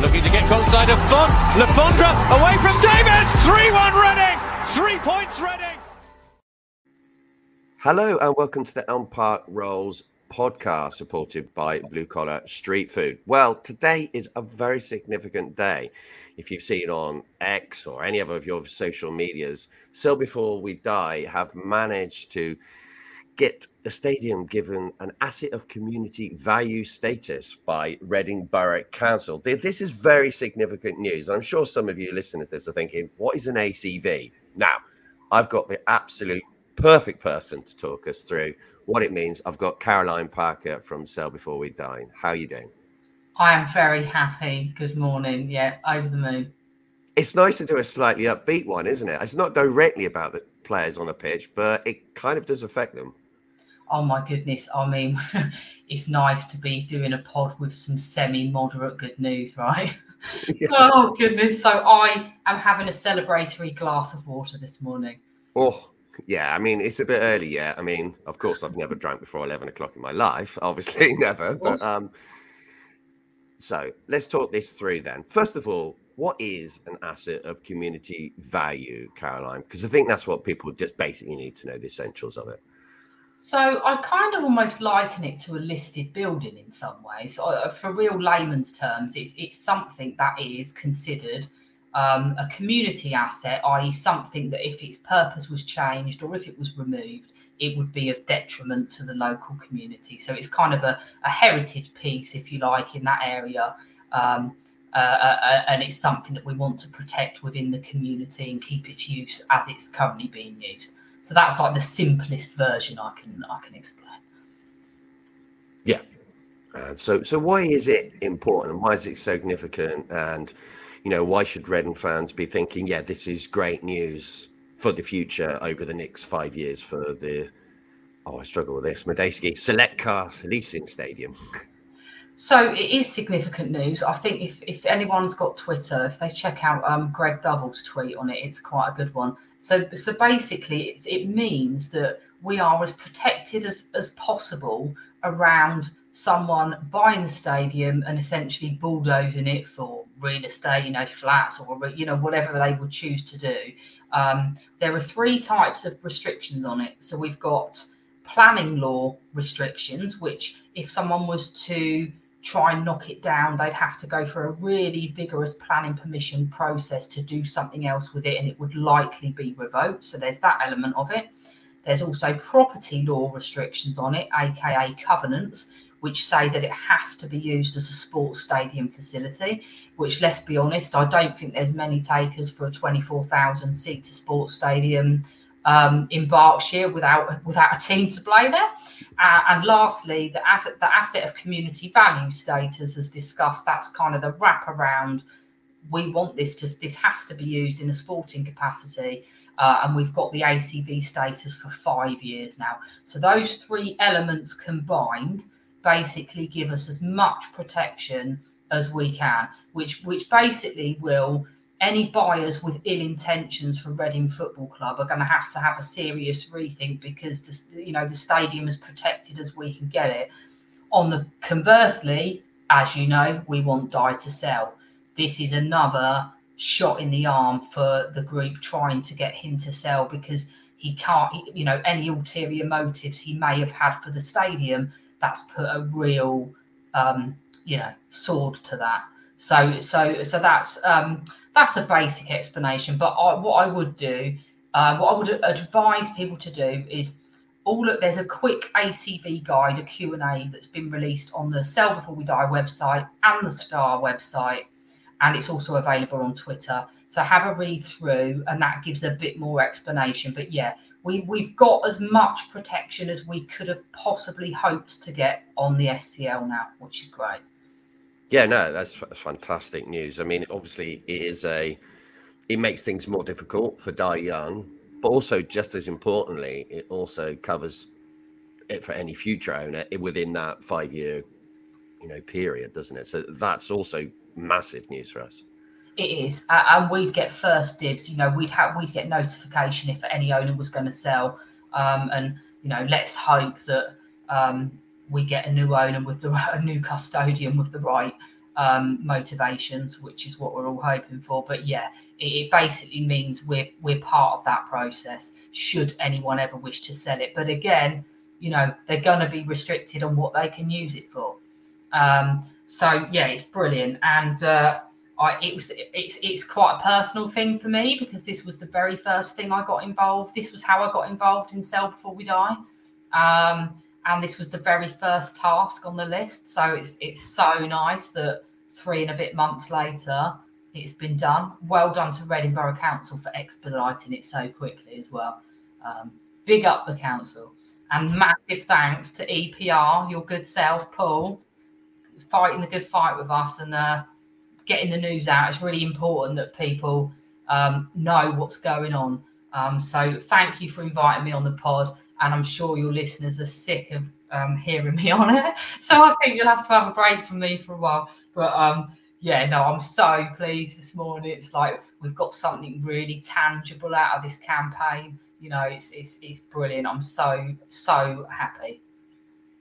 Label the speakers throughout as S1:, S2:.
S1: Looking to get close side of Font. Le Fondre away from David. 3-1 Reading. Three points Reading.
S2: Hello and welcome to the Elm Park Roars podcast supported by Blue Collar Street Food. Well, today is a very significant day. If you've seen on X or any other of your social medias, Sell Before We Die have managed to get the stadium given an asset of community value status by Reading Borough Council. This is very significant news. I'm sure some of you listening to this are thinking, what is an ACV? Now, I've got the absolute perfect person to talk us through what it means. I've got Caroline Parker from Sell Before We Die. How are you doing?
S3: I am very happy. Good morning. Yeah, over the moon.
S2: It's nice to do a slightly upbeat one, isn't it? It's not directly about the players on the pitch, but it kind of does affect them
S3: oh my goodness, I mean, it's nice to be doing a pod with some semi moderate good news, right? Yeah. oh goodness. So I am having a celebratory glass of water this morning.
S2: Oh, yeah. I mean, it's a bit early yet. I mean, of course, I've never drank before 11 o'clock in my life, obviously, never. But, um, so let's talk this through then. First of all, what is an asset of community value, Caroline? Because I think that's what people just basically need to know the essentials of it.
S3: So I kind of almost liken it to a listed building in some ways. For real layman's terms, it's it's something that is considered um, a community asset, i.e., something that if its purpose was changed or if it was removed, it would be of detriment to the local community. So it's kind of a, a heritage piece, if you like, in that area. Um, uh, uh, uh and it's something that we want to protect within the community and keep its use as it's currently being used. So that's like the simplest version I can I can explain.
S2: Yeah. Uh, so so why is it important? and Why is it significant? And you know why should Reading fans be thinking, yeah, this is great news for the future over the next five years for the oh I struggle with this Madejski Select Car Leasing Stadium.
S3: So it is significant news. I think if, if anyone's got Twitter, if they check out um, Greg Double's tweet on it, it's quite a good one. So so basically, it means that we are as protected as, as possible around someone buying the stadium and essentially bulldozing it for real estate, you know, flats or you know whatever they would choose to do. Um, there are three types of restrictions on it. So we've got planning law restrictions, which if someone was to try and knock it down, they'd have to go for a really vigorous planning permission process to do something else with it, and it would likely be revoked. So there's that element of it. There's also property law restrictions on it, aka covenants, which say that it has to be used as a sports stadium facility. Which, let's be honest, I don't think there's many takers for a 24,000 seat sports stadium um, in Berkshire without without a team to play there. Uh, and lastly, the asset, the asset of community value status, as discussed, that's kind of the wraparound. We want this to this has to be used in a sporting capacity, uh, and we've got the ACV status for five years now. So those three elements combined basically give us as much protection as we can, which which basically will any buyers with ill intentions for Reading Football Club are going to have to have a serious rethink because the, you know the stadium is protected as we can get it. On the conversely, as you know, we want Dai to sell. This is another shot in the arm for the group trying to get him to sell because he can't, you know, any ulterior motives he may have had for the stadium that's put a real, um, you know, sword to that. So, so, so that's um, that's a basic explanation. But I, what I would do, uh, what I would advise people to do is all of, there's a quick ACV guide, a Q&A that's been released on the Sell Before We Die website and the Star website. And it's also available on Twitter. So have a read through and that gives a bit more explanation. But yeah, we, we've got as much protection as we could have possibly hoped to get on the SCL now, which is great.
S2: Yeah, no, that's fantastic news. I mean, obviously, it is a, it makes things more difficult for Dai Yongge but also just as importantly, it also covers it for any future owner within that five year, you know, period, doesn't it? So that's also massive news for us.
S3: It is, uh, and we'd get first dibs. You know, we'd have we'd get notification if any owner was going to sell, um, and you know, let's hope that um, we get a new owner with the a new custodian with the right um, motivations, which is what we're all hoping for. But yeah, it, it, basically means we're we're part of that process. Should anyone ever wish to sell it, but again, you know they're going to be restricted on what they can use it for. Um, so yeah, it's brilliant, and uh, I, it was it's it's quite a personal thing for me because this was the very first thing I got involved. This was how I got involved in Sell Before We Die. Um, and this was the very first task on the list. So it's it's so nice that three and a bit months later it's been done. Well done to Reading Borough Council for expediting it so quickly as well. Um, big up the council and massive thanks to EPR, your good self, Paul, fighting the good fight with us and uh, getting the news out. It's really important that people um, know what's going on. Um, so thank you for inviting me on the pod and I'm sure your listeners are sick of um, hearing me on it. So I think you'll have to have a break from me for a while. But um, yeah, no, I'm so pleased this morning. It's like we've got something really tangible out of this campaign. You know, it's it's it's brilliant. I'm so so happy.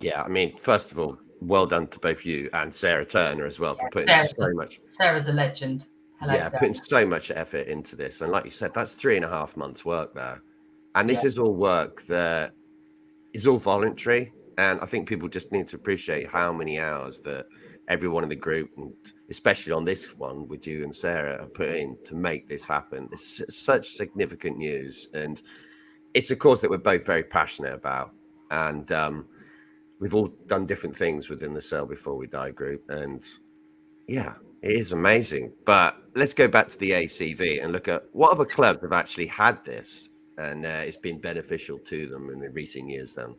S2: Yeah, I mean, first of all, well done to both you and Sarah Turner as well for putting
S3: Sarah's
S2: so much.
S3: Sarah's a legend.
S2: Hello, yeah, Sarah. putting so much effort into this, and like you said, that's three and a half months' work there. And this yeah. is all work that is all voluntary. And I think people just need to appreciate how many hours that everyone in the group, and especially on this one with you and Sarah, have put in to make this happen. It's such significant news. And it's a cause that we're both very passionate about. And um, we've all done different things within the Sell Before We Die group. And yeah, it is amazing. But let's go back to the ACV and look at what other clubs have actually had this and uh, it's been beneficial to them in the recent years then?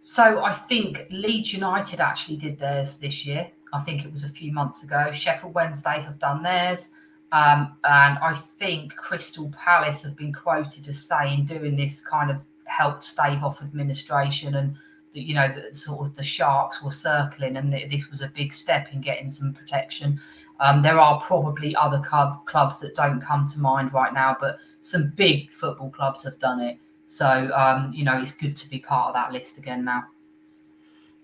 S3: So I think Leeds United actually did theirs this year. I think it was a few months ago. Sheffield Wednesday have done theirs. Um, and I think Crystal Palace have been quoted as saying doing this kind of helped stave off administration and that you know that sort of the sharks were circling and this was a big step in getting some protection um, there are probably other club, clubs that don't come to mind right now, but some big football clubs have done it. So, um, you know, it's good to be part of that list again now.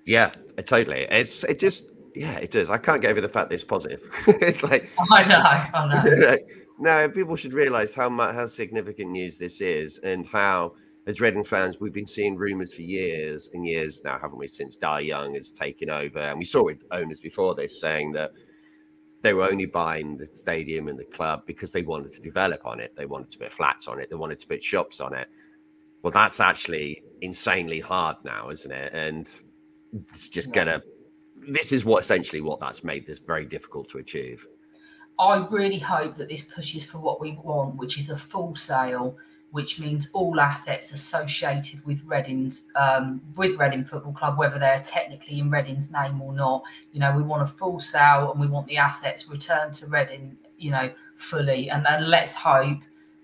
S2: Yeah, totally. It's it just yeah, it does. I can't get over the fact that it's positive. it's like
S3: I know, I know.
S2: no, people should realise how much how significant news this is, and how, as Reading fans, we've been seeing rumours for years and years now, haven't we? Since Dai Yongge has taken over, and we saw it owners before this saying that they were only buying the stadium and the club because they wanted to develop on it. They wanted to put flats on it. They wanted to put shops on it. Well, that's actually insanely hard now, isn't it? And it's just yeah. gonna. This is what essentially what that's made this very difficult to achieve.
S3: I really hope that this pushes for what we want, which is a full sale which means all assets associated with Reading's um, with Reading Football Club, whether they're technically in Reading's name or not. You know, we want a full sale and we want the assets returned to Reading, you know, fully. And, then let's hope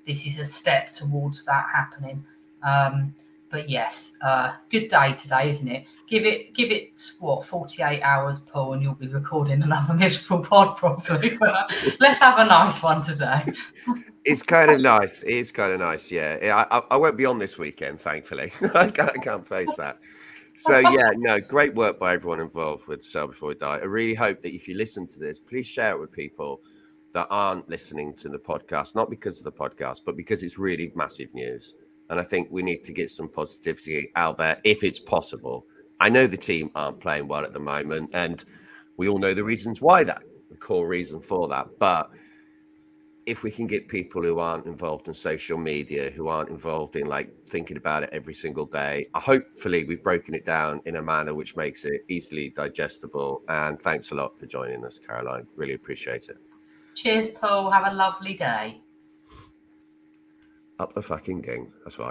S3: this is a step towards that happening. Um, but yes, uh, good day today, isn't it? Give it, give it what forty eight hours, Paul, and you'll be recording another miserable pod probably. But uh, let's have a nice one today.
S2: it's kind of nice. It is kind of nice. Yeah, I, I won't be on this weekend, thankfully. I, can't, I can't face that. So yeah, no, great work by everyone involved with Sell Before We Die. I really hope that if you listen to this, please share it with people that aren't listening to the podcast, not because of the podcast, but because it's really massive news. And I think we need to get some positivity out there if it's possible I know the team aren't playing well at the moment, and we all know the reasons why that, the core reason for that. But if we can get people who aren't involved in social media, who aren't involved in like thinking about it every single day, hopefully we've broken it down in a manner which makes it easily digestible. And thanks a lot for joining us, Caroline. Really appreciate it.
S3: Cheers, Paul. Have a lovely day.
S2: Up the fucking game. That's why.